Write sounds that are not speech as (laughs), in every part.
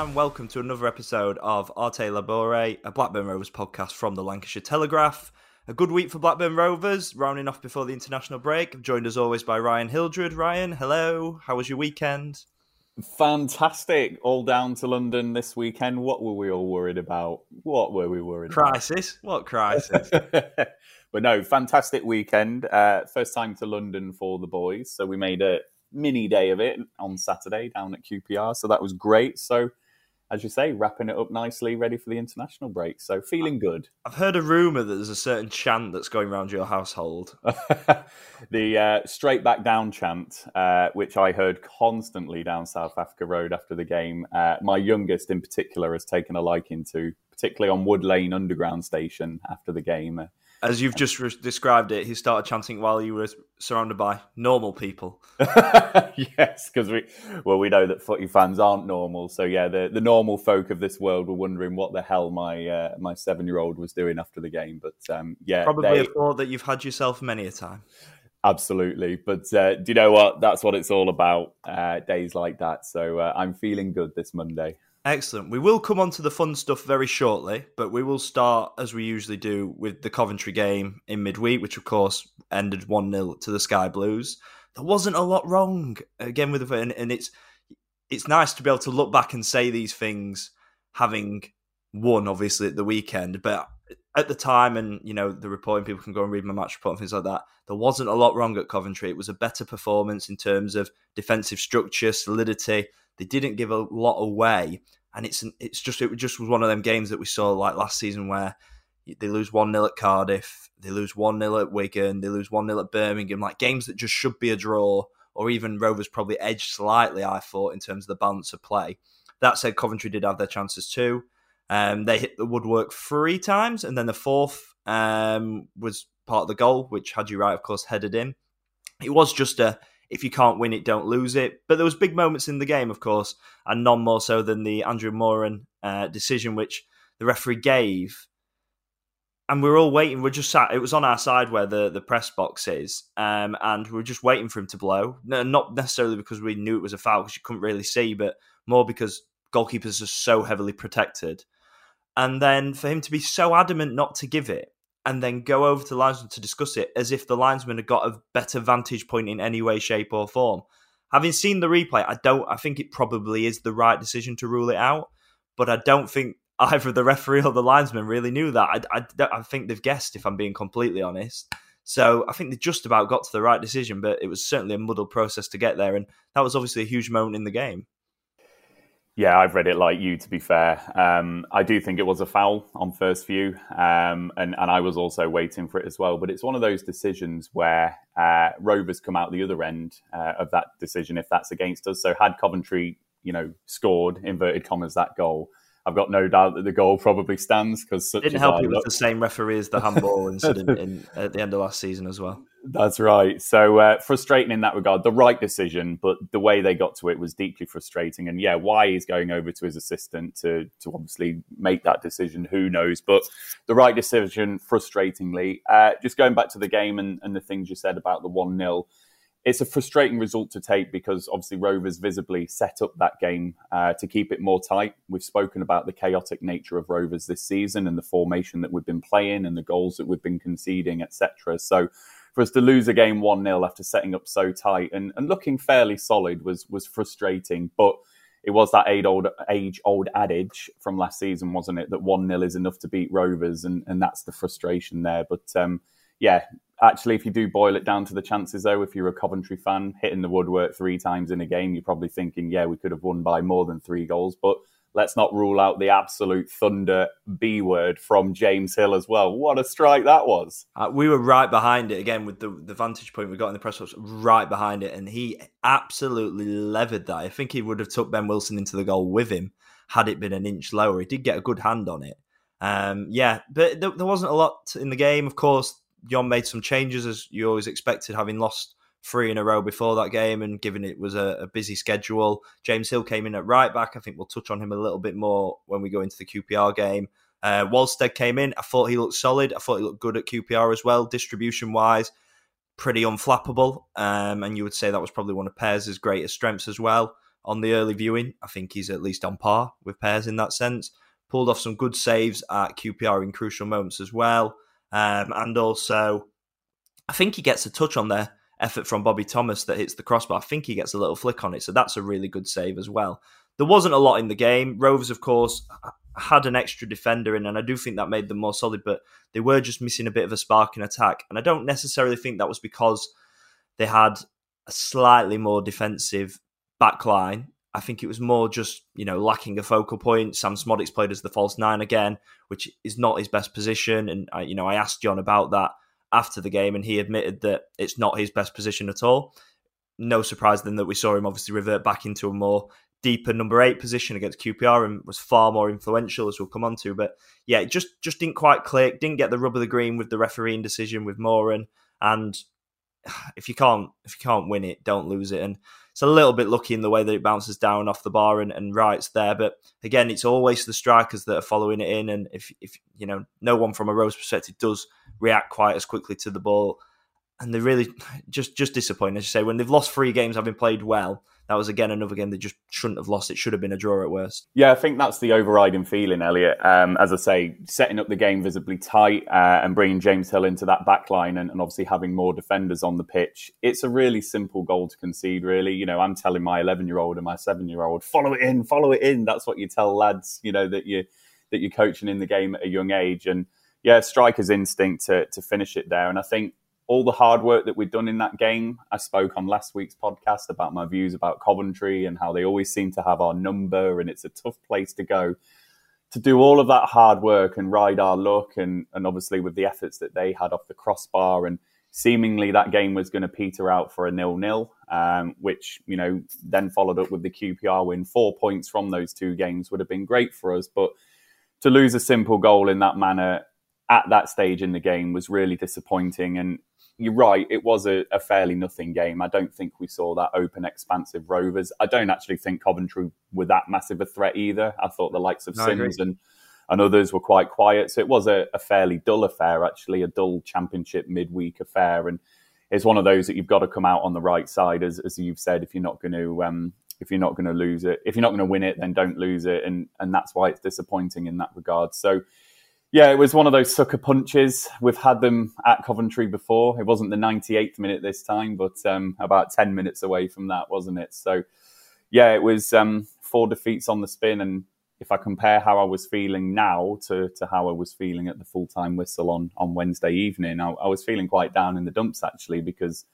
and welcome to another episode of Arte Labore, a Blackburn Rovers podcast from the Lancashire Telegraph. A good week for Blackburn Rovers, rounding off before the international break. I'm joined as always by Ryan Hildred. Ryan, hello. How was your weekend? Fantastic. All down to London this weekend. What were we all worried about? What were we worried crisis? about? What crisis? (laughs) but no, fantastic weekend. Uh, first time to London for the boys. So we made a mini day of it on Saturday down at QPR. So that was great. So, as you say, wrapping it up nicely, ready for the international break. So feeling good. I've heard a rumor that there's a certain chant that's going around your household. (laughs) the uh, straight back down chant, uh, which I heard constantly down South Africa Road after the game. Uh, my youngest, in particular, has taken a liking to, particularly on Wood Lane Underground Station after the game as you've just re- described it, he started chanting while you were surrounded by normal people. (laughs) yes, because we well we know that footy fans aren't normal. So yeah, the, the normal folk of this world were wondering what the hell my uh, my seven year old was doing after the game. But um, yeah, probably they... a thought that you've had yourself many a time. Absolutely, but uh, do you know what? That's what it's all about. Uh, days like that. So uh, I'm feeling good this Monday. Excellent. We will come on to the fun stuff very shortly, but we will start as we usually do with the Coventry game in midweek, which of course ended 1 0 to the Sky Blues. There wasn't a lot wrong again with it, and, and it's it's nice to be able to look back and say these things having won obviously at the weekend, but at the time, and you know, the reporting people can go and read my match report and things like that. There wasn't a lot wrong at Coventry. It was a better performance in terms of defensive structure, solidity. They didn't give a lot away, and it's it's just it just was one of them games that we saw like last season where they lose one 0 at Cardiff, they lose one 0 at Wigan, they lose one 0 at Birmingham, like games that just should be a draw, or even Rovers probably edged slightly. I thought in terms of the balance of play. That said, Coventry did have their chances too. Um, they hit the woodwork three times, and then the fourth um, was part of the goal, which Haji Wright, of course, headed in. It was just a if you can't win it, don't lose it. But there was big moments in the game, of course, and none more so than the Andrew Moran uh, decision, which the referee gave. And we are all waiting. We're just sat. It was on our side where the, the press box is, um, and we are just waiting for him to blow. No, not necessarily because we knew it was a foul, because you couldn't really see, but more because goalkeepers are so heavily protected. And then for him to be so adamant not to give it, and then go over to the linesman to discuss it as if the linesman had got a better vantage point in any way, shape, or form. Having seen the replay, I don't. I think it probably is the right decision to rule it out, but I don't think (laughs) either the referee or the linesman really knew that. I, I, I think they've guessed, if I'm being completely honest. So I think they just about got to the right decision, but it was certainly a muddled process to get there, and that was obviously a huge moment in the game. Yeah, I've read it like you. To be fair, um, I do think it was a foul on first view, um, and and I was also waiting for it as well. But it's one of those decisions where uh, Rovers come out the other end uh, of that decision if that's against us. So had Coventry, you know, scored inverted commas that goal, I've got no doubt that the goal probably stands because didn't help. It was the same referee as the handball incident in, at the end of last season as well. That's right. So uh, frustrating in that regard. The right decision, but the way they got to it was deeply frustrating. And yeah, why he's going over to his assistant to to obviously make that decision, who knows? But the right decision, frustratingly. Uh, just going back to the game and, and the things you said about the one 0 it's a frustrating result to take because obviously Rovers visibly set up that game uh, to keep it more tight. We've spoken about the chaotic nature of Rovers this season and the formation that we've been playing and the goals that we've been conceding, etc. So for us to lose a game 1 0 after setting up so tight and, and looking fairly solid was was frustrating. But it was that age old, age old adage from last season, wasn't it? That 1 0 is enough to beat Rovers, and, and that's the frustration there. But um, yeah, actually, if you do boil it down to the chances, though, if you're a Coventry fan hitting the woodwork three times in a game, you're probably thinking, yeah, we could have won by more than three goals. But let's not rule out the absolute thunder B word from James Hill as well. What a strike that was! Uh, we were right behind it again with the the vantage point we got in the press box, right behind it, and he absolutely levered that. I think he would have took Ben Wilson into the goal with him had it been an inch lower. He did get a good hand on it. Um, yeah, but there, there wasn't a lot in the game. Of course, Jon made some changes as you always expected, having lost three in a row before that game and given it was a, a, busy schedule. James Hill came in at right back. I think we'll touch on him a little bit more when we go into the QPR game. Uh, Wahlstedt came in. I thought he looked solid. I thought he looked good at QPR as well, distribution wise, pretty unflappable. Um, and you would say that was probably one of Pears' greatest strengths as well. on the early viewing. I think he's at least on par with Pears in that sense. Pulled off some good saves at QPR in crucial moments as well. Um, and also, I think he gets a touch on there effort from Bobby Thomas that hits the crossbar. I think he gets a little flick on it, so that's a really good save as well. There wasn't a lot in the game. Rovers, of course, had an extra defender in, and I do think that made them more solid, but they were just missing a bit of a spark in attack. And I don't necessarily think that was because they had a slightly more defensive backline. I think it was more just, you know, lacking a focal point. Sam Szmodics played as the false nine again, which is not his best position. And, I, you know, I asked Jon about that after the game, and he admitted that it's not his best position at all. No surprise then that we saw him obviously revert back into a more deeper number eight position against QPR and was far more influential, as we'll come on to. But yeah, it just just didn't quite click. Didn't get the rub of the green with the refereeing decision with Moran. And (sighs) if you can't if you can't win it, don't lose it. And it's a little bit lucky in the way that it bounces down off the bar and, and Wright's there. But again, it's always the strikers that are following it in. And if if you know, no one from a Rose perspective does react quite as quickly to the ball. And they're really just just disappointing, as you say, when they've lost three games having played well that was again another game they just shouldn't have lost. It should have been a draw at worst. Yeah, I think that's the overriding feeling, Elliott. Um, as I say, setting up the game visibly tight uh, and bringing James Hill into that back line and, and, obviously having more defenders on the pitch. It's a really simple goal to concede, really. You know, I'm telling my 11 year old and my seven year old, follow it in, follow it in. That's what you tell lads, you know, that you that you're coaching in the game at a young age. And yeah, striker's instinct to, to finish it there. And I think all the hard work that we've done in that game. I spoke on last week's podcast about my views about Coventry and how they always seem to have our number and it's a tough place to go. To do all of that hard work and ride our luck, and, and obviously with the efforts that they had off the crossbar, and seemingly that game was going to peter out for a nil nil, um, which you know then followed up with the QPR win. Four points from those two games would have been great for us, but to lose a simple goal in that manner at that stage in the game was really disappointing. And you're right, it was a, a, fairly nothing game. I don't think we saw that open, expansive Rovers. I don't actually think Coventry were that massive a threat either. I thought the likes of no, Simms and, and others were quite quiet. So it was a, a, fairly dull affair, actually, a dull championship midweek affair. And it's one of those that you've got to come out on the right side, as, as you've said, if you're not going to. Um, if you're not going to lose it, if you're not going to win it, then don't lose it, and and that's why it's disappointing in that regard. So, yeah, it was one of those sucker punches. We've had them at Coventry before. It wasn't the 98th minute this time, but um, about 10 minutes away from that, wasn't it? So, yeah, it was um, four defeats on the spin. And if I compare how I was feeling now to, to how I was feeling at the full time whistle on, on Wednesday evening, I, I was feeling quite down in the dumps actually because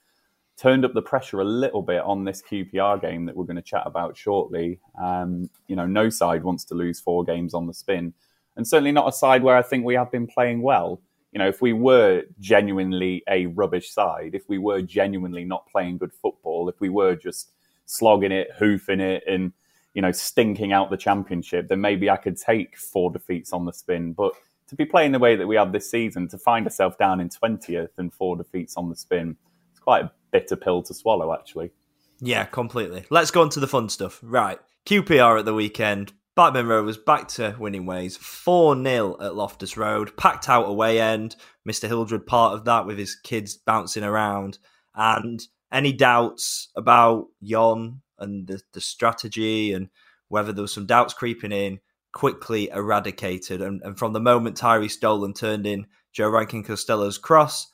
turned up the pressure a little bit on this QPR game that we're going to chat about shortly. Um, you know, no side wants to lose four games on the spin and certainly not a side where I think we have been playing well. You know, if we were genuinely a rubbish side, if we were genuinely not playing good football, if we were just slogging it, hoofing it, and you know, stinking out the championship, then maybe I could take four defeats on the spin. But to be playing the way that we have this season, to find ourselves down in twentieth and four defeats on the spin, it's quite a bitter pill to swallow, actually. Yeah, completely. Let's go on to the fun stuff. Right. QPR at the weekend Blackburn Rovers back to winning ways. 4 0 at Loftus Road. Packed out away end. Mr. Hildred part of that with his kids bouncing around. And any doubts about Jon and the, the strategy and whether there was some doubts creeping in, quickly eradicated. And, and from the moment Tyrhys Dolan turned in Joe Rankin Costello's cross,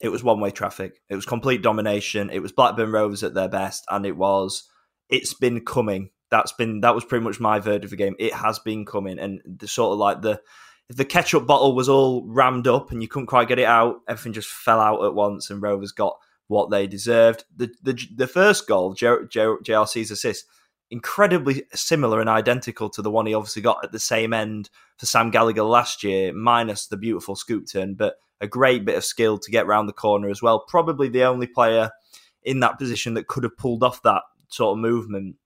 it was one way traffic. It was complete domination. It was Blackburn Rovers at their best. And it was, it's been coming that's been that was pretty much my verdict of the game. It has been coming, and the sort of like the if the ketchup bottle was all rammed up and you couldn't quite get it out, everything just fell out at once, and Rovers got what they deserved. The the, the first goal, JRC's assist, incredibly similar and identical to the one he obviously got at the same end for Sam Gallagher last year, minus the beautiful scoop turn, but a great bit of skill to get round the corner as well. Probably the only player in that position that could have pulled off that sort of movement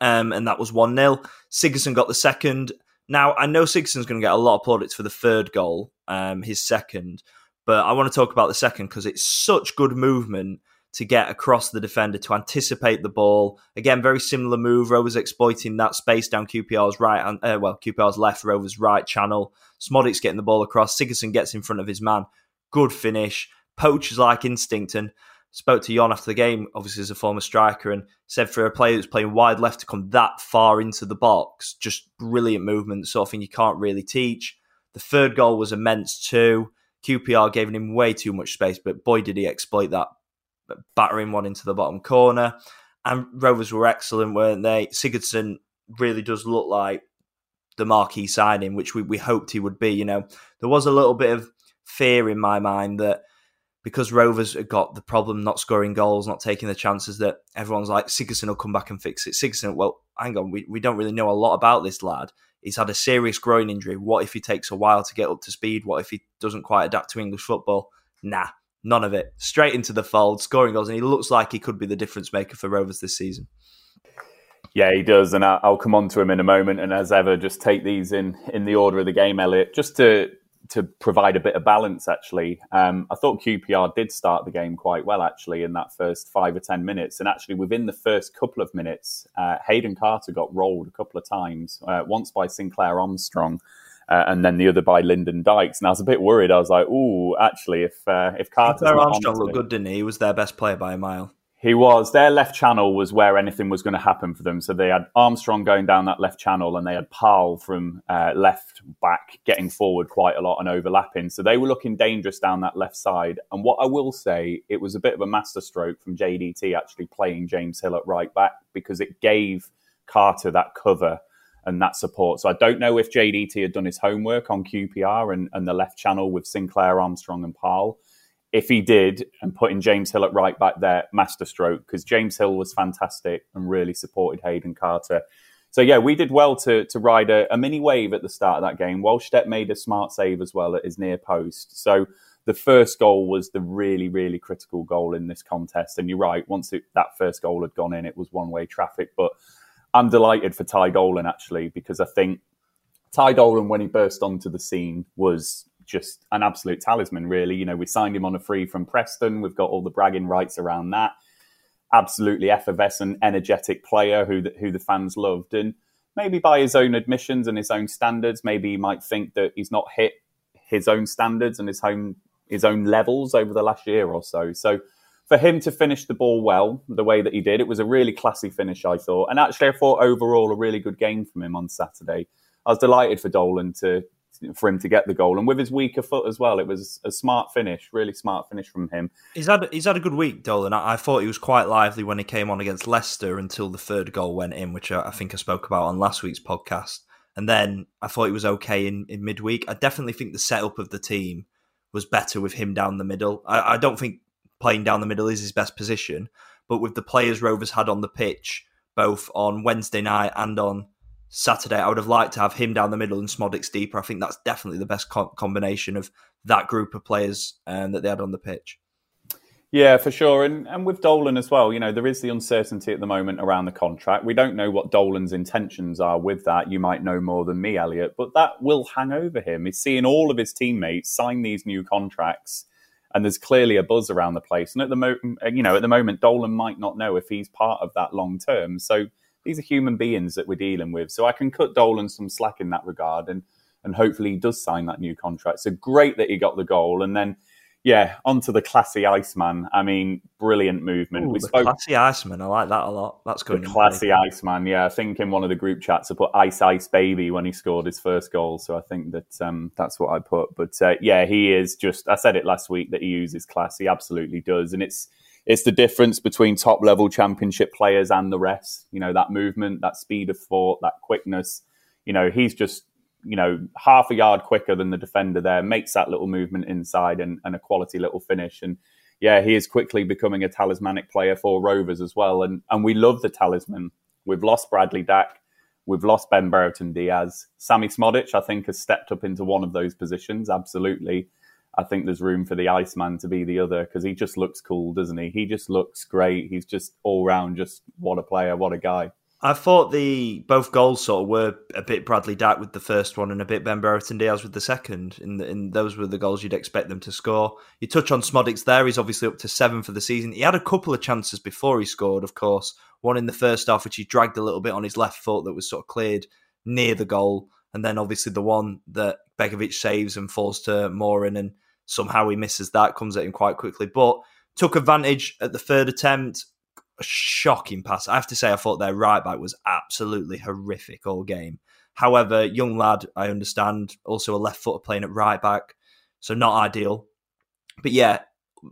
um, and that was 1 0. Sigurdsson got the second. Now, I know Sigurdsson's going to get a lot of plaudits for the third goal, um, his second, but I want to talk about the second because it's such good movement to get across the defender to anticipate the ball. Again, very similar move. Rovers exploiting that space down QPR's right, uh, well, QPR's left, Rovers' right channel. Szmodics getting the ball across. Sigurdsson gets in front of his man. Good finish. Poachers like instinct. And spoke to Jon after the game, obviously as a former striker, and said for a player that's playing wide left to come that far into the box, just brilliant movement, sort of thing you can't really teach. The third goal was immense too. QPR gave him way too much space, but boy did he exploit that, battering one into the bottom corner. And Rovers were excellent, weren't they? Sigurdsson really does look like the marquee signing, which we, we hoped he would be. You know, there was a little bit of fear in my mind that because Rovers have got the problem not scoring goals, not taking the chances, that everyone's like, Sigurdsson will come back and fix it. Sigurdsson, well, hang on, we, we don't really know a lot about this lad. He's had a serious groin injury. What if he takes a while to get up to speed? What if he doesn't quite adapt to English football? Nah, none of it. Straight into the fold, scoring goals, and he looks like he could be the difference maker for Rovers this season. Yeah, he does, and I'll come on to him in a moment. And as ever, just take these in in the order of the game, Elliott, just to to provide a bit of balance. Actually, um, I thought QPR did start the game quite well, actually, in that first five or ten minutes. And actually, within the first couple of minutes, uh, Hayden Carter got rolled a couple of times. Uh, once by Sinclair Armstrong. Uh, and then the other by Lyndon Dykes. And I was a bit worried. I was like, "Oh, actually, if uh, if Carter Armstrong looked good, didn't he? He was their best player by a mile." He was. Their left channel was where anything was going to happen for them. So they had Armstrong going down that left channel and they had Paal from uh, left back getting forward quite a lot and overlapping. So they were looking dangerous down that left side. And what I will say, it was a bit of a masterstroke from JDT actually playing James Hill at right back because it gave Carter that cover and that support. So I don't know if JDT had done his homework on QPR and, and the left channel with Sinclair, Armstrong, and Paal if he did and putting James Hill at right back there, masterstroke, because James Hill was fantastic and really supported Hayden Carter. So yeah, we did well to to ride a, a mini wave at the start of that game. Wahlstedt made a smart save as well at his near post. So the first goal was the really, really critical goal in this contest. And you're right, once it, that first goal had gone in, it was one way traffic. But I'm delighted for Ty Dolan actually, because I think Ty Dolan, when he burst onto the scene, was just an absolute talisman, really. You know, we signed him on a free from Preston. We've got all the bragging rights around that. Absolutely effervescent, energetic player who the, who the fans loved. And maybe by his own admissions and his own standards, maybe he might think that he's not hit his own standards and his own his own levels over the last year or so. So for him to finish the ball well, the way that he did, it was a really classy finish, I thought. And actually, I thought overall a really good game from him on Saturday. I was delighted for Dolan to for him to get the goal. And with his weaker foot as well, it was a smart finish, really smart finish from him. He's had he's had a good week, Dolan. I, I thought he was quite lively when he came on against Leicester until the third goal went in, which I, I think I spoke about on last week's podcast. And then I thought he was okay in, in midweek. I definitely think the setup of the team was better with him down the middle. I, I don't think playing down the middle is his best position, but with the players Rovers had on the pitch, both on Wednesday night and on Saturday, I would have liked to have him down the middle and Szmodics deeper. I think that's definitely the best co- combination of that group of players um, that they had on the pitch. Yeah, for sure. And and with Dolan as well, you know, there is the uncertainty at the moment around the contract. We don't know what Dolan's intentions are with that. You might know more than me, Elliott, but that will hang over him. He's seeing all of his teammates sign these new contracts and there's clearly a buzz around the place. And at the moment, you know, at the moment Dolan might not know if he's part of that long term. So these are human beings that we're dealing with. So I can cut Dolan some slack in that regard, and and hopefully he does sign that new contract. So great that he got the goal, and then yeah, onto the classy Iceman. I mean, brilliant movement. Ooh, we spoke classy Iceman. I like that a lot. That's good. Classy Iceman. Yeah, I think in one of the group chats I put Ice Ice Baby when he scored his first goal. So I think that um, that's what I put. But uh, yeah, he is just. I said it last week that he uses class. He absolutely does, and it's it's the difference between top level championship players and the rest. You know, that movement, that speed of thought, that quickness. You know, he's just, you know, half a yard quicker than the defender there, makes that little movement inside and, and a quality little finish. And yeah, he is quickly becoming a talismanic player for Rovers as well. And and we love the talisman. We've lost Bradley Dack. We've lost Ben Brereton Diaz. Sammy Szmodics, I think, has stepped up into one of those positions, absolutely. I think there's room for the Iceman to be the other because he just looks cool, doesn't he? He just looks great. He's just all round, just what a player, what a guy. I thought the both goals sort of were a bit Bradley Dack with the first one and a bit Ben Brereton Diaz with the second. In those were the goals you'd expect them to score. You touch on Szmodics there; he's obviously up to seven for the season. He had a couple of chances before he scored, of course. One in the first half, which he dragged a little bit on his left foot, that was sort of cleared near the goal, and then obviously the one that Begovic saves and falls to Moran and somehow he misses that, comes at him quite quickly. But took advantage at the third attempt. A shocking pass. I have to say, I thought their right back was absolutely horrific all game. However, young lad, I understand, also a left footer playing at right back, so not ideal. But yeah,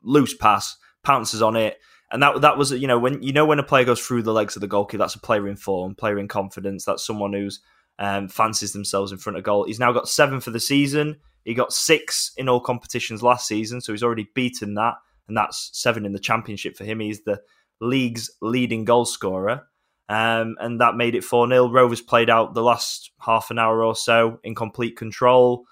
loose pass, pounces on it, and that that was you know when you know when a player goes through the legs of the goalkeeper, that's a player in form, player in confidence. That's someone who's um, fancies themselves in front of goal. He's now got seven for the season. He got six in all competitions last season, so he's already beaten that, and that's seven in the championship for him. He's the league's leading goal scorer. Um, and that made it 4 0. Rovers played out the last half an hour or so in complete control.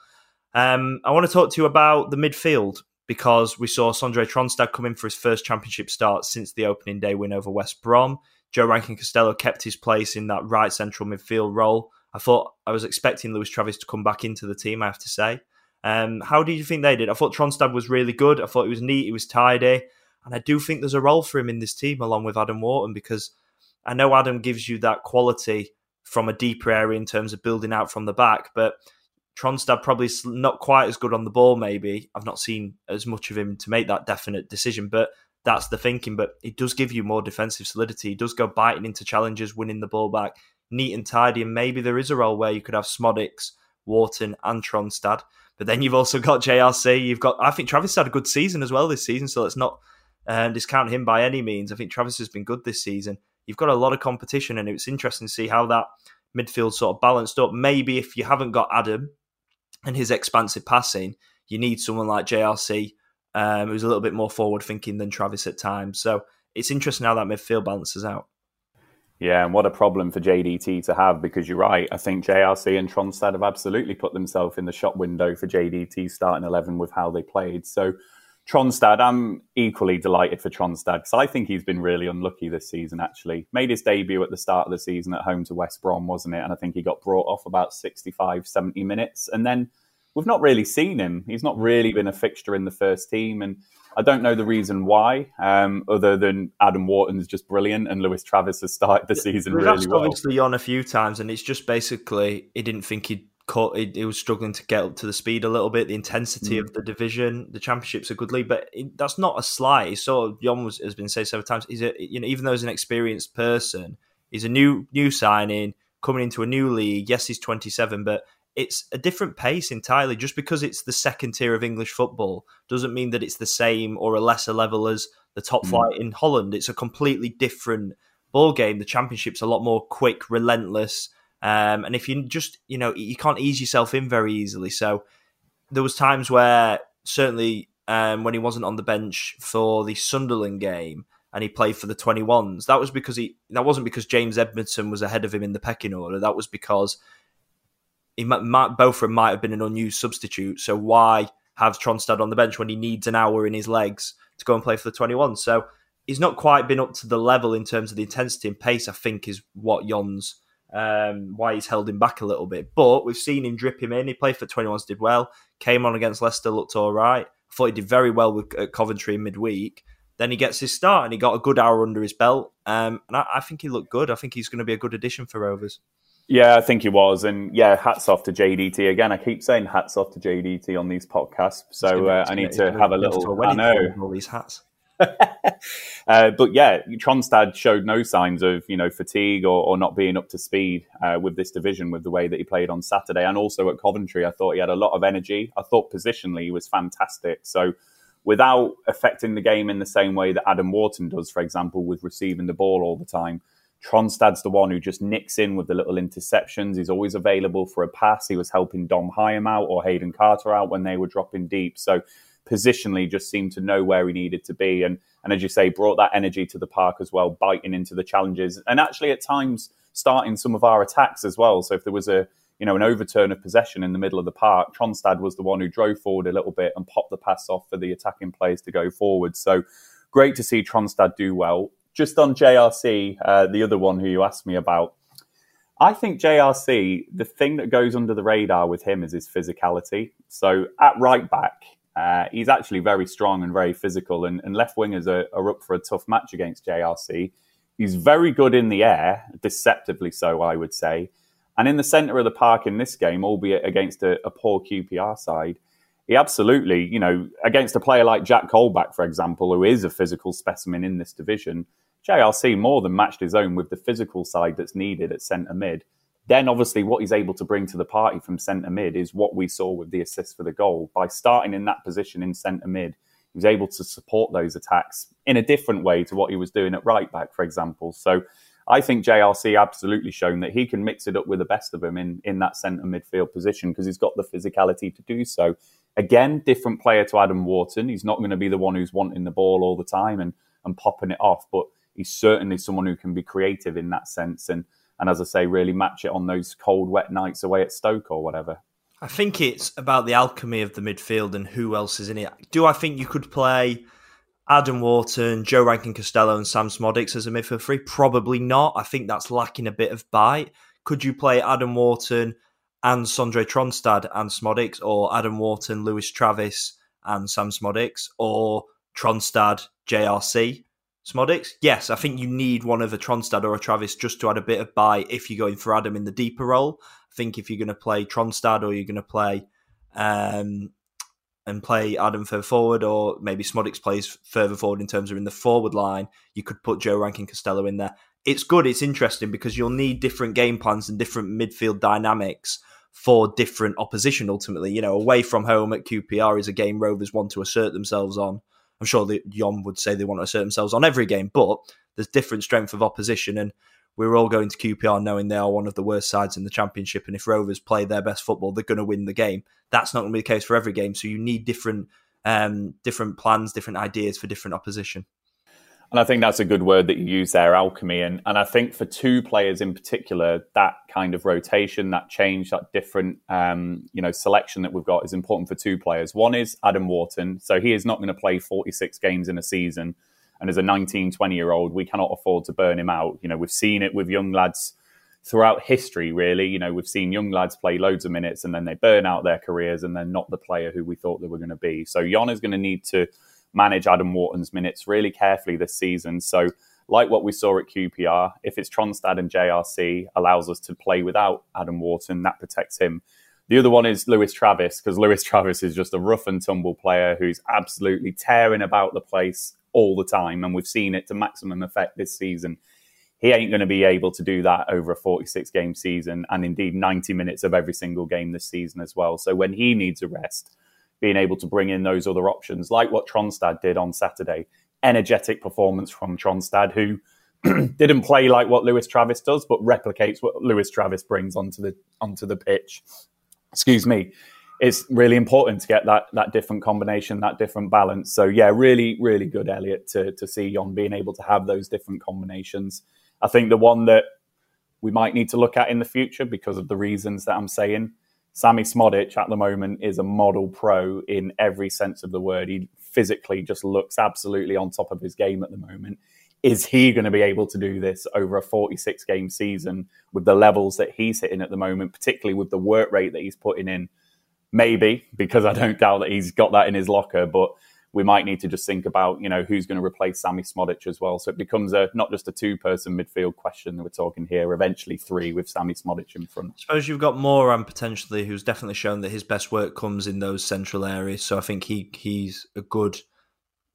Um, I want to talk to you about the midfield because we saw Sondre Tronstad come in for his first championship start since the opening day win over West Brom. Joe Rankin Costello kept his place in that right central midfield role. I thought I was expecting Lewis Travis to come back into the team, I have to say. Um, how do you think they did? I thought Tronstad was really good. I thought he was neat, he was tidy. And I do think there's a role for him in this team along with Adam Wharton because I know Adam gives you that quality from a deeper area in terms of building out from the back, but Tronstad probably not quite as good on the ball. Maybe I've not seen as much of him to make that definite decision, but that's the thinking. But it does give you more defensive solidity. He does go biting into challenges, winning the ball back, neat and tidy. And maybe there is a role where you could have Szmodics, Wharton, and Tronstad. But then you've also got JRC. You've got I think Travis had a good season as well this season, so let's not um, discount him by any means. I think Travis has been good this season. You've got a lot of competition, and it's interesting to see how that midfield sort of balanced up. Maybe if you haven't got Adam and his expansive passing, you need someone like JRC um, who's a little bit more forward thinking than Travis at times. So it's interesting how that midfield balances out. Yeah, and what a problem for JDT to have because you're right. I think JRC and Tronstad have absolutely put themselves in the shop window for JDT starting 11 with how they played. So Tronstad, I'm equally delighted for Tronstad because I think he's been really unlucky this season, actually. Made his debut at the start of the season at home to West Brom, wasn't it? And I think he got brought off about 65, 70 minutes. And then we've not really seen him. He's not really been a fixture in the first team. And I don't know the reason why, um, other than Adam Wharton's just brilliant and Lewis Travis has started the season We've really well. He's obviously on a few times, and it's just basically he didn't think he'd caught. He, he was struggling to get up to the speed a little bit. The intensity mm. of the division, the championship's a good league, but it, that's not a slight. So Jon was, has been said several times. He's a you know even though he's an experienced person, he's a new new signing coming into a new league. Yes, he's twenty seven, but it's a different pace entirely. Just because it's the second tier of English football doesn't mean that it's the same or a lesser level as the top mm. flight in Holland. It's a completely different ball game. The championship's a lot more quick, relentless, um, and if you just you know you can't ease yourself in very easily. So there was times where certainly um, when he wasn't on the bench for the Sunderland game and he played for the 21s. That was because he that wasn't because James Edmondson was ahead of him in the pecking order. That was because he might, might, might have been an unused substitute. So why have Tronstad on the bench when he needs an hour in his legs to go and play for the 21? So he's not quite been up to the level in terms of the intensity and pace. I think is what Jon's um, why he's held him back a little bit. But we've seen him drip him in. He played for 21s, did well. Came on against Leicester, looked all right. Thought he did very well with Coventry in midweek. Then he gets his start and he got a good hour under his belt. Um, and I, I think he looked good. I think he's going to be a good addition for Rovers. Yeah, I think he was, and yeah, hats off to JDT again. I keep saying hats off to JDT on these podcasts, so uh, I need to have a little. I know all these hats. (laughs) uh, but yeah, Tronstad showed no signs of you know fatigue or, or not being up to speed uh, with this division with the way that he played on Saturday, and also at Coventry, I thought he had a lot of energy. I thought positionally he was fantastic. So without affecting the game in the same way that Adam Wharton does, for example, with receiving the ball all the time. Tronstad's the one who just nicks in with the little interceptions. He's always available for a pass. He was helping Dom Hyam out or Hayden Carter out when they were dropping deep. So positionally just seemed to know where he needed to be. And, and as you say, brought that energy to the park as well, biting into the challenges and actually at times starting some of our attacks as well. So if there was a, you know, an overturn of possession in the middle of the park, Tronstad was the one who drove forward a little bit and popped the pass off for the attacking players to go forward. So great to see Tronstad do well just on JRC, uh, the other one who you asked me about, I think JRC, the thing that goes under the radar with him is his physicality. So at right back, uh, he's actually very strong and very physical, and, and left wingers are, are, up for a tough match against JRC. He's very good in the air, deceptively so, I would say. And in the centre of the park in this game, albeit against a, a poor QPR side, he absolutely, you know, against a player like Jack Colback, for example, who is a physical specimen in this division, JRC more than matched his own with the physical side that's needed at centre mid. Then, obviously, what he's able to bring to the party from centre mid is what we saw with the assist for the goal. By starting in that position in centre mid, he was able to support those attacks in a different way to what he was doing at right back, for example. So, I think JRC absolutely shown that he can mix it up with the best of them in, in that centre midfield position because he's got the physicality to do so. Again, different player to Adam Wharton. He's not going to be the one who's wanting the ball all the time and, and popping it off, but he's certainly someone who can be creative in that sense and and as I say, really match it on those cold, wet nights away at Stoke or whatever. I think it's about the alchemy of the midfield and who else is in it. Do I think you could play Adam Wharton, Joe Rankin Costello, and Sam Szmodics as a midfield three? Probably not. I think that's lacking a bit of bite. Could you play Adam Wharton and Sondre Tronstad and Szmodics, or Adam Wharton, Lewis Travis, and Sam Szmodics, or Tronstad, JRC? Szmodics, yes, I think you need one of a Tronstad or a Travis just to add a bit of bite if you're going for Adam in the deeper role. I think if you're going to play Tronstad or you're going to play um, and play Adam further forward, or maybe Szmodics plays further forward in terms of in the forward line, you could put Joe Rankin Costello in there. It's good, it's interesting because you'll need different game plans and different midfield dynamics for different opposition ultimately. You know, away from home at QPR is a game Rovers want to assert themselves on I'm sure that Jon would say they want to assert themselves on every game, but there's different strength of opposition, and we're all going to QPR knowing they are one of the worst sides in the championship. And if Rovers play their best football, they're going to win the game. That's not going to be the case for every game. So you need different, um, different plans, different ideas for different opposition. And I think that's a good word that you use there, alchemy. And and I think for two players in particular, that kind of rotation, that change, that different um, you know selection that we've got is important for two players. One is Adam Wharton, so he is not going to play 46 games in a season. And as a 19, 20 year old, we cannot afford to burn him out. You know, we've seen it with young lads throughout history, really. You know, we've seen young lads play loads of minutes and then they burn out their careers and they're not the player who we thought they were going to be. So Jon is going to need to manage Adam Wharton's minutes really carefully this season. So, like what we saw at QPR, if it's Tronstad and JRC allows us to play without Adam Wharton, that protects him. The other one is Lewis Travis, because Lewis (laughs) Travis is just a rough and tumble player who's absolutely tearing about the place all the time. And we've seen it to maximum effect this season. He ain't going to be able to do that over a 46 game season and indeed 90 minutes of every single game this season as well. So when he needs a rest, being able to bring in those other options, like what Tronstad did on Saturday. Energetic performance from Tronstad, who (clears throat) didn't play like what Lewis Travis does, but replicates what Lewis Travis brings onto the onto the pitch. Excuse me. It's really important to get that that different combination, that different balance. So yeah, really, really good, Elliott, to to see Jon being able to have those different combinations. I think the one that we might need to look at in the future because of the reasons that I'm saying Sammy Szmodics at the moment is a model pro in every sense of the word. He physically just looks absolutely on top of his game at the moment. Is he going to be able to do this over a 46 game season with the levels that he's hitting at the moment, particularly with the work rate that he's putting in? Maybe, because I don't doubt that he's got that in his locker, but we might need to just think about, you know, who's going to replace Sammy Szmodics as well. So it becomes a not just a two-person midfield question that we're talking here. Eventually, three with Sammy Szmodics in front. I suppose you've got Moran potentially, who's definitely shown that his best work comes in those central areas. So I think he he's a good,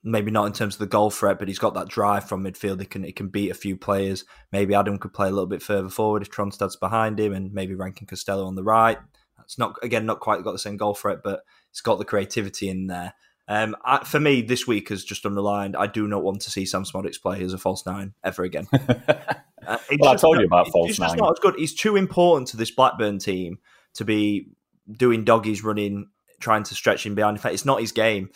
maybe not in terms of the goal threat, but he's got that drive from midfield. He can he can beat a few players. Maybe Adam could play a little bit further forward if Tronstad's behind him, and maybe Rankin Costello on the right. That's not again not quite got the same goal threat, but it's got the creativity in there. Um, I, for me, this week has just underlined I do not want to see Sam Szmodics play as a false nine ever again. (laughs) uh, well, I told not, you about false nine. It's not as good. He's too important to this Blackburn team to be doing doggies running, trying to stretch him behind. In fact, it's not his game.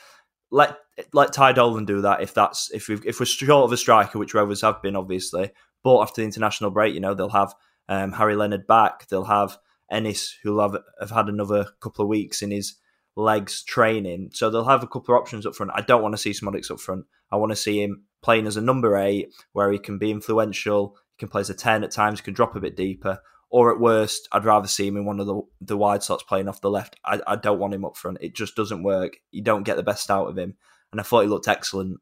Let let Ty Dolan do that if that's if we if we're short of a striker, which Rovers have been obviously. But after the international break, you know they'll have um, Harry Leonard back. They'll have Ennis, who'll have have had another couple of weeks in his legs training. So they'll have a couple of options up front. I don't want to see Szmodics up front. I want to see him playing as a number eight where he can be influential. He can play as a 10 at times, he can drop a bit deeper. Or at worst, I'd rather see him in one of the, the wide slots playing off the left. I, I don't want him up front. It just doesn't work. You don't get the best out of him. And I thought he looked excellent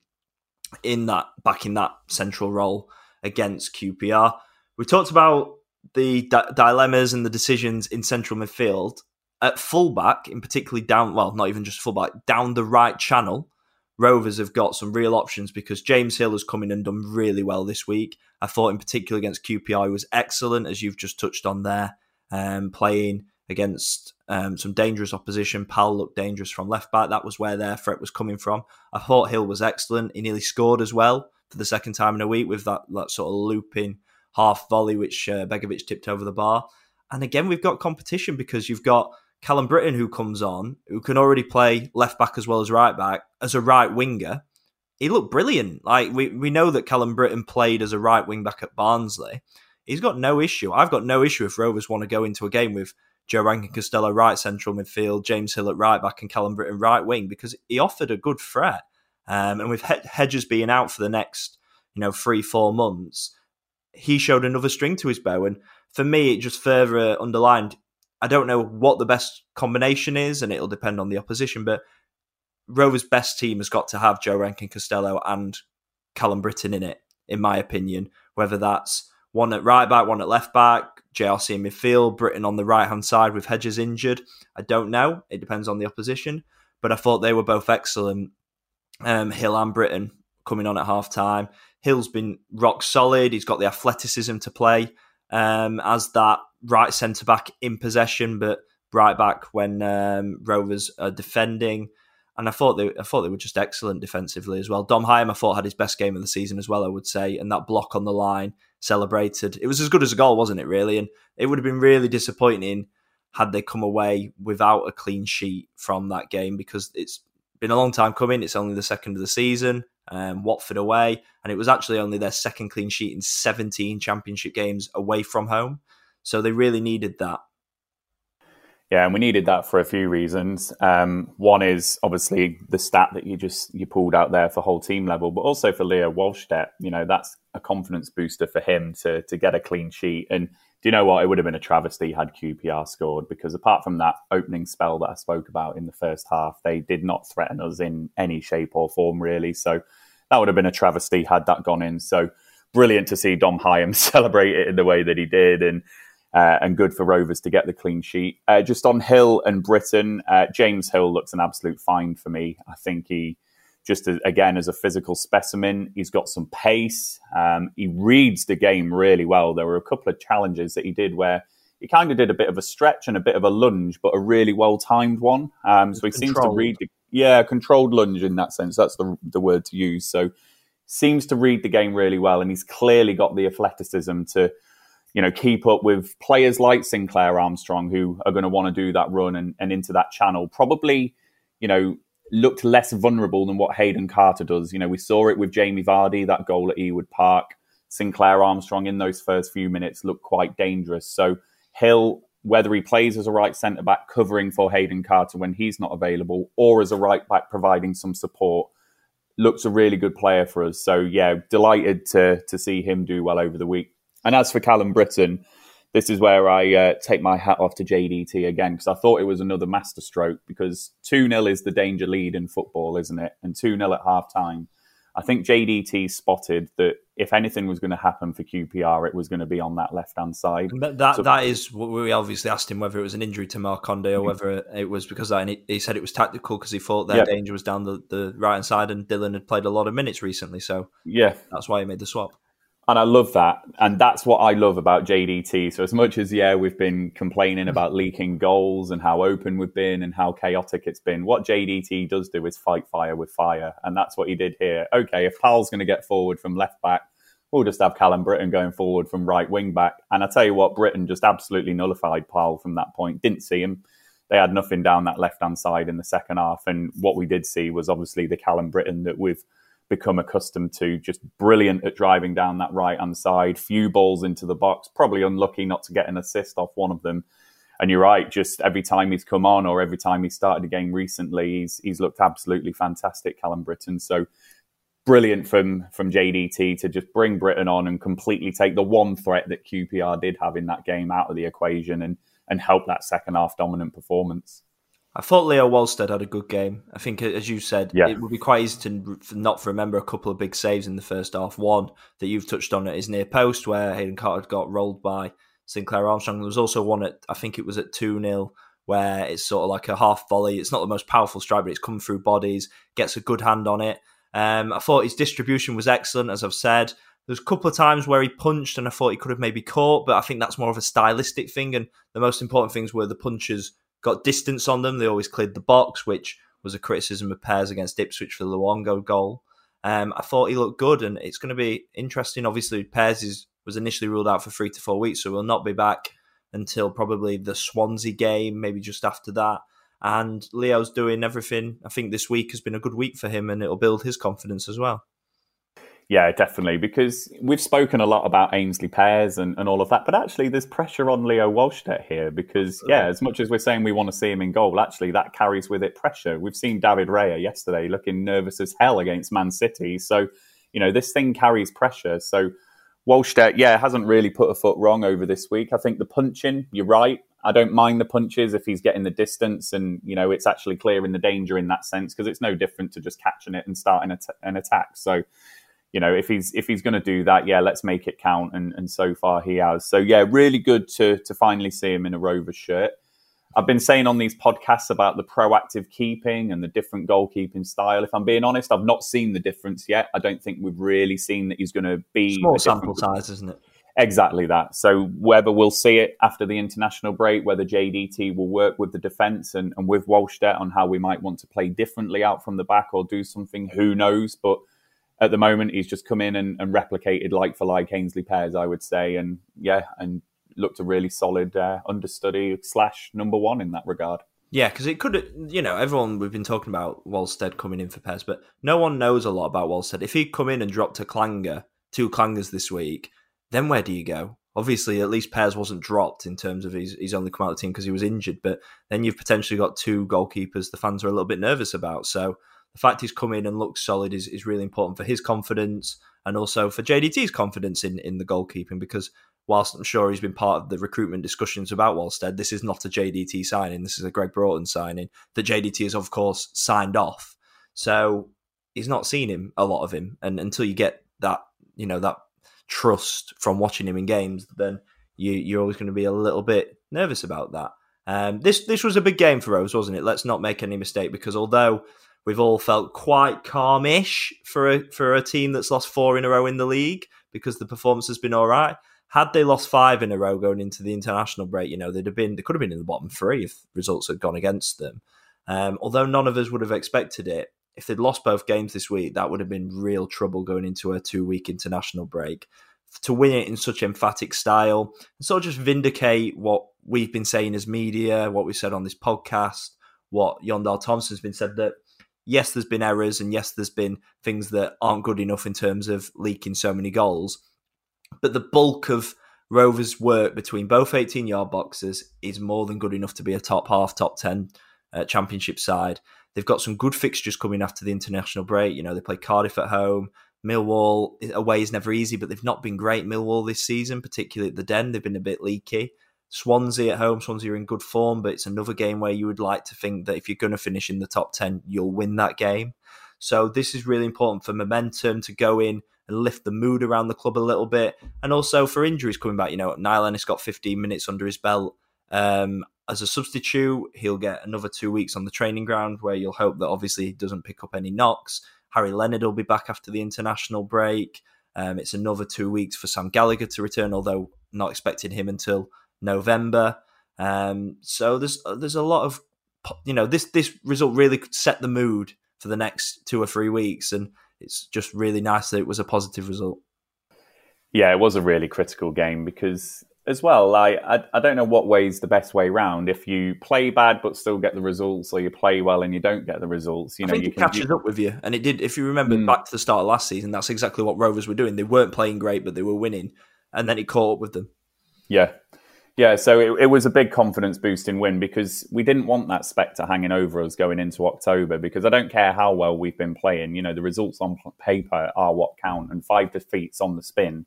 in that back in that central role against QPR. We talked about the di- dilemmas and the decisions in central midfield at fullback, in particularly down, well, not even just fullback, down the right channel, Rovers have got some real options because James Hill has come in and done really well this week. I thought, in particular, against QPR, was excellent, as you've just touched on there, um, playing against um, some dangerous opposition. Paal looked dangerous from left back. That was where their threat was coming from. I thought Hill was excellent. He nearly scored as well for the second time in a week with that, that sort of looping half volley, which uh, Begovic tipped over the bar. And again, we've got competition because you've got Callum Brittain who comes on, who can already play left back as well as right back, as a right winger. He looked brilliant. Like we, we know that Callum Brittain played as a right wing back at Barnsley. He's got no issue. I've got no issue if Rovers want to go into a game with Joe Rankin Costello right central midfield, James Hill at right back, and Callum Brittain right wing because he offered a good threat. Um, and with Hedges being out for the next, you know, three four months, he showed another string to his bow. And for me, it just further underlined. I don't know what the best combination is, and it'll depend on the opposition. But Rovers' best team has got to have Joe Rankin Costello and Callum Brittain in it, in my opinion. Whether that's one at right back, one at left back, JRC in midfield, Brittain on the right hand side with Hedges injured. I don't know. It depends on the opposition. But I thought they were both excellent. Um, Hill and Brittain coming on at half time. Hill's been rock solid. He's got the athleticism to play um, as that right centre back in possession, but right back when um, Rovers are defending. And I thought they, I thought they were just excellent defensively as well. Dom Hyam, I thought had his best game of the season as well. I would say, and that block on the line celebrated. It was as good as a goal, wasn't it? Really, and it would have been really disappointing had they come away without a clean sheet from that game because it's been a long time coming. It's only the second of the season um, Watford away, and it was actually only their second clean sheet in 17 championship games away from home. So they really needed that. Yeah, and we needed that for a few reasons. Um, one is obviously the stat that you just you pulled out there for whole team level, but also for Leo Wahlstedt. You know, that's a confidence booster for him to to get a clean sheet. And do you know what? It would have been a travesty had QPR scored because apart from that opening spell that I spoke about in the first half, they did not threaten us in any shape or form really. So that would have been a travesty had that gone in. So brilliant to see Dom Hyam (laughs) celebrate it in the way that he did, and uh, and good for Rovers to get the clean sheet. Uh, just on Hill and Brittain, uh, James Hill looks an absolute find for me. I think he just as, again as a physical specimen, he's got some pace. Um, he reads the game really well. There were a couple of challenges that he did where he kind of did a bit of a stretch and a bit of a lunge, but a really well timed one. Um, so he seems to read the yeah, controlled lunge in that sense. That's the the word to use. So seems to read the game really well, and he's clearly got the athleticism to, you know, keep up with players like Sinclair Armstrong who are going to want to do that run and, and into that channel. Probably, you know, looked less vulnerable than what Hayden Carter does. You know, we saw it with Jamie Vardy, that goal at Ewood Park. Sinclair Armstrong in those first few minutes looked quite dangerous. So Hill whether he plays as a right centre back covering for Hayden Carter when he's not available, or as a right back providing some support, looks a really good player for us. So yeah, delighted to to see him do well over the week. And as for Callum Brittain, this is where I uh, take my hat off to JDT again because I thought it was another masterstroke because 2 0 is the danger lead in football, isn't it? And 2 0 at half time I think JDT spotted that if anything was going to happen for QPR, it was going to be on that left hand side. But that so, that is what we obviously asked him whether it was an injury to Markanday or mm-hmm. whether it was because that. And he, he, said it was tactical because he thought their yeah. danger was down the, the right hand side, and Dilan had played a lot of minutes recently, so yeah, that's why he made the swap. And I love that. And that's what I love about JDT. So, as much as, yeah, we've been complaining about leaking goals and how open we've been and how chaotic it's been, what JDT does do is fight fire with fire. And that's what he did here. Okay, if Paal's going to get forward from left back, we'll just have Callum Brittain going forward from right wing back. And I tell you what, Brittain just absolutely nullified Paal from that point. Didn't see him. They had nothing down that left hand side in the second half. And what we did see was obviously the Callum Brittain that we've become accustomed to. Just brilliant at driving down that right hand side, few balls into the box, probably unlucky not to get an assist off one of them. And you're right, just every time he's come on or every time he started a game recently, he's he's looked absolutely fantastic, Callum Brittain. So brilliant from from JDT to just bring Brittain on and completely take the one threat that QPR did have in that game out of the equation and and help that second half dominant performance. I thought Leo Wahlstedt had a good game. I think, as you said, yeah. it would be quite easy to not remember a couple of big saves in the first half. One that you've touched on at his near post, where Hayden Carter got rolled by Sinclair Armstrong. There was also one at, I think it was at 2 0, where it's sort of like a half volley. It's not the most powerful strike, but it's come through bodies, gets a good hand on it. Um, I thought his distribution was excellent, as I've said. There's a couple of times where he punched and I thought he could have maybe caught, but I think that's more of a stylistic thing. And the most important things were the punches got distance on them. They always cleared the box, which was a criticism of Pears against Ipswich for the Luongo goal. Um, I thought he looked good, and it's going to be interesting. Obviously, Pears is, was initially ruled out for three to four weeks, so we'll not be back until probably the Swansea game, maybe just after that. And Leo's doing everything. I think this week has been a good week for him, and it'll build his confidence as well. Yeah, definitely. Because we've spoken a lot about Aynsley Pears and, and all of that, but actually, there's pressure on Leo Wahlstedt here because, yeah, as much as we're saying we want to see him in goal, actually, that carries with it pressure. We've seen David Raya yesterday looking nervous as hell against Man City. So, you know, this thing carries pressure. So, Wahlstedt, uh, yeah, hasn't really put a foot wrong over this week. I think the punching, you're right. I don't mind the punches if he's getting the distance and, you know, it's actually clearing the danger in that sense because it's no different to just catching it and starting an attack. So, you know, if he's if he's going to do that, yeah, let's make it count. And and so far he has. So yeah, really good to to finally see him in a Rover shirt. I've been saying on these podcasts about the proactive keeping and the different goalkeeping style. If I'm being honest, I've not seen the difference yet. I don't think we've really seen that he's going to be small sample size, isn't it? Exactly that. So whether we'll see it after the international break, whether JDT will work with the defence and, and with Wahlstedt on how we might want to play differently out from the back or do something, who knows? But at the moment, he's just come in and, and replicated like for like Aynsley Pears, I would say, and yeah, and looked a really solid uh, understudy slash number one in that regard. Yeah, because it could, you know, everyone we've been talking about Wahlstedt coming in for Pears, but no one knows a lot about Wahlstedt. If he'd come in and dropped a clanger, two clangers this week, then where do you go? Obviously, at least Pears wasn't dropped in terms of he's, he's only come out of the team because he was injured, but then you've potentially got two goalkeepers the fans are a little bit nervous about. So the fact he's come in and looks solid is, is really important for his confidence and also for JDT's confidence in, in the goalkeeping because whilst I'm sure he's been part of the recruitment discussions about Wahlstedt, this is not a JDT signing. This is a Gregg Broughton signing that JDT has, of course, signed off. So he's not seen him, a lot of him. And until you get that, you know, that trust from watching him in games, then you, you're always going to be a little bit nervous about that. Um, this this was a big game for Rose, wasn't it? Let's not make any mistake because although We've all felt quite calmish for a, for a team that's lost four in a row in the league because the performance has been all right. Had they lost five in a row going into the international break, you know, they'd have been they could have been in the bottom three if results had gone against them. Um, although none of us would have expected it, if they'd lost both games this week, that would have been real trouble going into a two week international break. To win it in such emphatic style and sort of just vindicate what we've been saying as media, what we said on this podcast, what Jon Dahl Tomasson's been said that yes, there's been errors, and yes, there's been things that aren't good enough in terms of leaking so many goals. But the bulk of Rovers' work between both 18 yard boxes is more than good enough to be a top half, top 10 uh, championship side. They've got some good fixtures coming after the international break. You know, they play Cardiff at home. Millwall away is never easy, but they've not been great. Millwall this season, particularly at the Den, they've been a bit leaky. Swansea at home. Swansea are in good form, but it's another game where you would like to think that if you're going to finish in the top 10, you'll win that game. So this is really important for momentum to go in and lift the mood around the club a little bit. And also for injuries coming back. You know, Niall Ennis got 15 minutes under his belt um, as a substitute. He'll get another two weeks on the training ground where you'll hope that obviously he doesn't pick up any knocks. Harry Leonard will be back after the international break. Um, it's another two weeks for Sam Gallagher to return, although not expecting him until November. Um, so there's uh, there's a lot of you know this this result really set the mood for the next two or three weeks, and it's just really nice that it was a positive result. Yeah, it was a really critical game because as well, I, I, I don't know what way is the best way round. If you play bad but still get the results, or you play well and you don't get the results, you I know, you it can, catches you... up with you. And it did. If you remember mm. back to the start of last season, that's exactly what Rovers were doing. They weren't playing great, but they were winning, and then it caught up with them. Yeah, yeah, so it, it, was a big confidence boosting win because we didn't want that spectre hanging over us going into October. Because I don't care how well we've been playing, you know, the results on paper are what count, and five defeats on the spin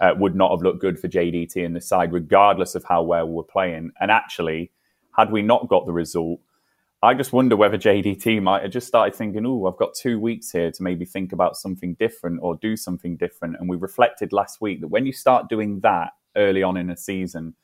uh, would not have looked good for JDT and the side, regardless of how well we're playing. And actually, had we not got the result, I just wonder whether JDT might have just started thinking, "Oh, I've got two weeks here to maybe think about something different or do something different." And we reflected last week that when you start doing that early on in a season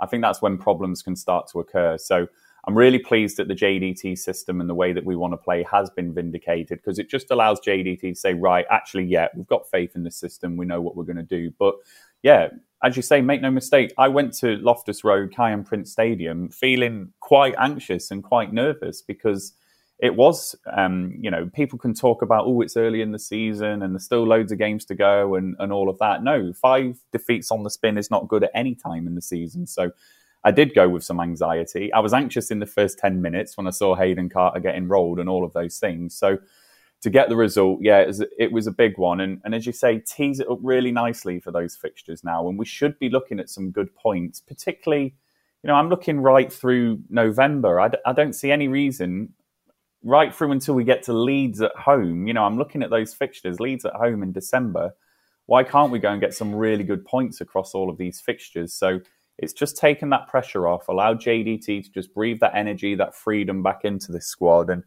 I think that's when problems can start to occur. So I'm really pleased that the JDT system and the way that we want to play has been vindicated because it just allows JDT to say, right, actually, yeah, we've got faith in the system. We know what we're going to do. But yeah, as you say, make no mistake, I went to Loftus Road, Kiyan Prince Stadium, feeling quite anxious and quite nervous because it was, um, you know, people can talk about, oh, it's early in the season and there's still loads of games to go and, and all of that. No, five defeats on the spin is not good at any time in the season. So I did go with some anxiety. I was anxious in the first 10 minutes when I saw Hayden Carter getting rolled and all of those things. So to get the result, yeah, it was, it was, a big one. And, and as you say, tease it up really nicely for those fixtures now. And we should be looking at some good points, particularly, you know, I'm looking right through November. I d- I don't see any reason right through until we get to Leeds at home. You know, I'm looking at those fixtures, Leeds at home in December. Why can't we go and get some really good points across all of these fixtures? So it's just taken that pressure off, allowed JDT to just breathe that energy, that freedom back into this squad, and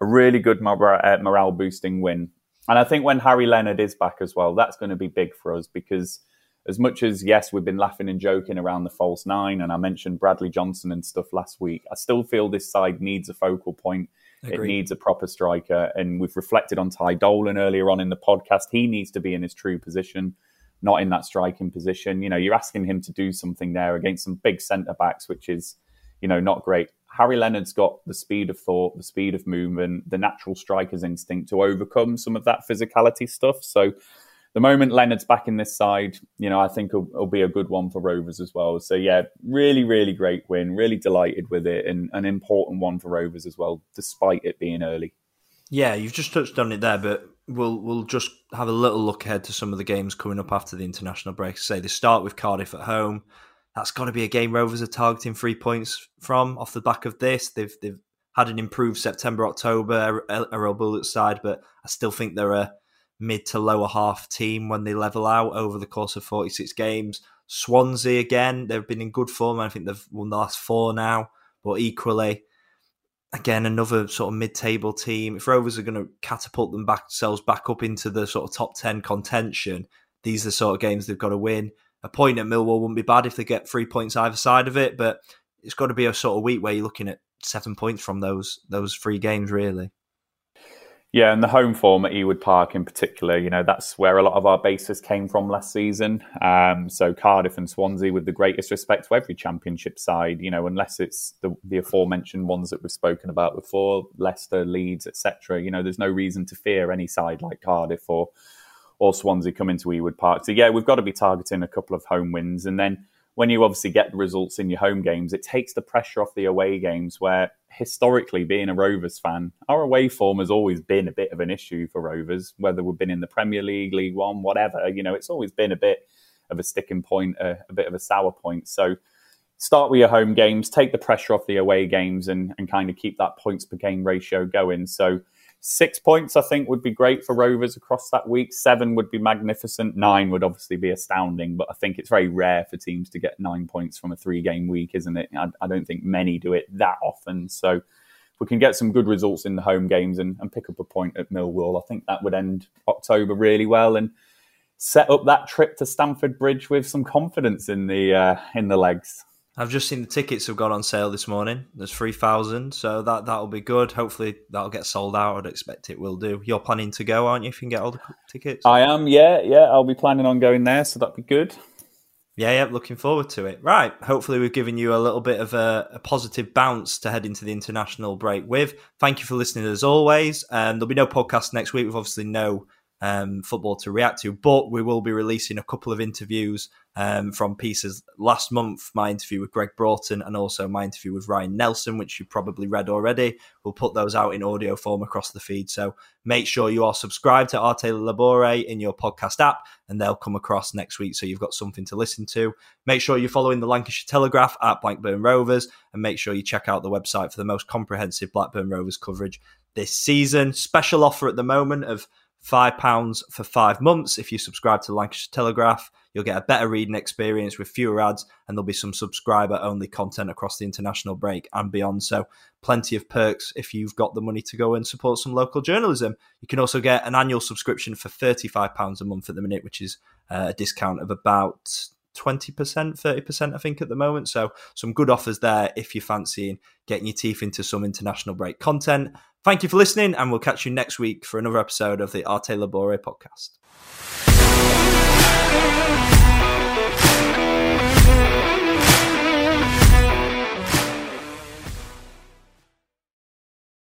a really good uh, morale boosting win. And I think when Harry Leonard is back as well, that's going to be big for us because as much as yes, we've been laughing and joking around the false nine, and I mentioned Bradley Johnson and stuff last week, I still feel this side needs a focal point. Agreed. It needs a proper striker, and we've reflected on Ty Dolan earlier on in the podcast. He needs to be in his true position not in that striking position. You know, you're asking him to do something there against some big centre backs, which is, you know, not great. Harry Leonard's got the speed of thought, the speed of movement, the natural striker's instinct to overcome some of that physicality stuff. So the moment Leonard's back in this side, you know, I think it'll, it'll be a good one for Rovers as well. So yeah, really, really great win. Really delighted with it, and an important one for Rovers as well, despite it being early. Yeah, you've just touched on it there, but we'll we'll just have a little look ahead to some of the games coming up after the international break. Say they start with Cardiff at home. That's got to be a game Rovers are targeting three points from off the back of this. They've they've had an improved September October Erol Bulut side, but I still think they're a mid to lower half team when they level out over the course of 46 games. Swansea again, they've been in good form. I think they've won the last four now, but equally again another sort of mid-table team. If Rovers are going to catapult themselves back up into the sort of top ten contention, these are the sort of games they've got to win. A point at Millwall wouldn't be bad if they get three points either side of it, but it's got to be a sort of week where you're looking at seven points from those those three games, really. Yeah, and the home form at Ewood Park in particular, you know, that's where a lot of our bases came from last season. Um, so Cardiff and Swansea, with the greatest respect to every championship side, you know, unless it's the, the aforementioned ones that we've spoken about before, Leicester, Leeds, etc. You know, there's no reason to fear any side like Cardiff or or Swansea coming to Ewood Park. So yeah, we've got to be targeting a couple of home wins, and then when you obviously get results in your home games, it takes the pressure off the away games where historically being a Rovers fan, our away form has always been a bit of an issue for Rovers, whether we've been in the Premier League, League One, whatever, you know, it's always been a bit of a sticking point, a, a bit of a sour point. So start with your home games, take the pressure off the away games and, and kind of keep that points per game ratio going. So Six points, I think, would be great for Rovers across that week. Seven would be magnificent. Nine would obviously be astounding, but I think it's very rare for teams to get nine points from a three game week, isn't it? I, I, don't think many do it that often. So if we can get some good results in the home games and, and pick up a point at Millwall, I think that would end October really well and set up that trip to Stamford Bridge with some confidence in the uh, in the legs. I've just seen the tickets have gone on sale this morning. There's three thousand, so that that'll be good. Hopefully that'll get sold out. I'd expect it will do. You're planning to go, aren't you? If you can get all the tickets, I am. Yeah, yeah. I'll be planning on going there, so that'd be good. Yeah, yeah. Looking forward to it. Right. Hopefully we've given you a little bit of a, a positive bounce to head into the international break with. Thank you for listening as always. Um, there'll be no podcast next week. We've obviously no um, football to react to. But we will be releasing a couple of interviews um, from pieces last month. My interview with Gregg Broughton and also my interview with Ryan Nelsen, which you probably read already. We'll put those out in audio form across the feed. So make sure you are subscribed to Arte Labore in your podcast app, and they'll come across next week. So you've got something to listen to. Make sure you're following the Lancashire Telegraph at Blackburn Rovers, and make sure you check out the website for the most comprehensive Blackburn Rovers coverage this season. Special offer at the moment of £5 for five months. If you subscribe to Lancashire Telegraph, you'll get a better reading experience with fewer ads, and there'll be some subscriber only content across the international break and beyond. So, plenty of perks if you've got the money to go and support some local journalism. You can also get an annual subscription for £35 a month at the minute, which is uh, a discount of about 20%, 30%, I think, at the moment. So, some good offers there if you're fancying getting your teeth into some international break content. Thank you for listening, and we'll catch you next week for another episode of the Arte Labore podcast.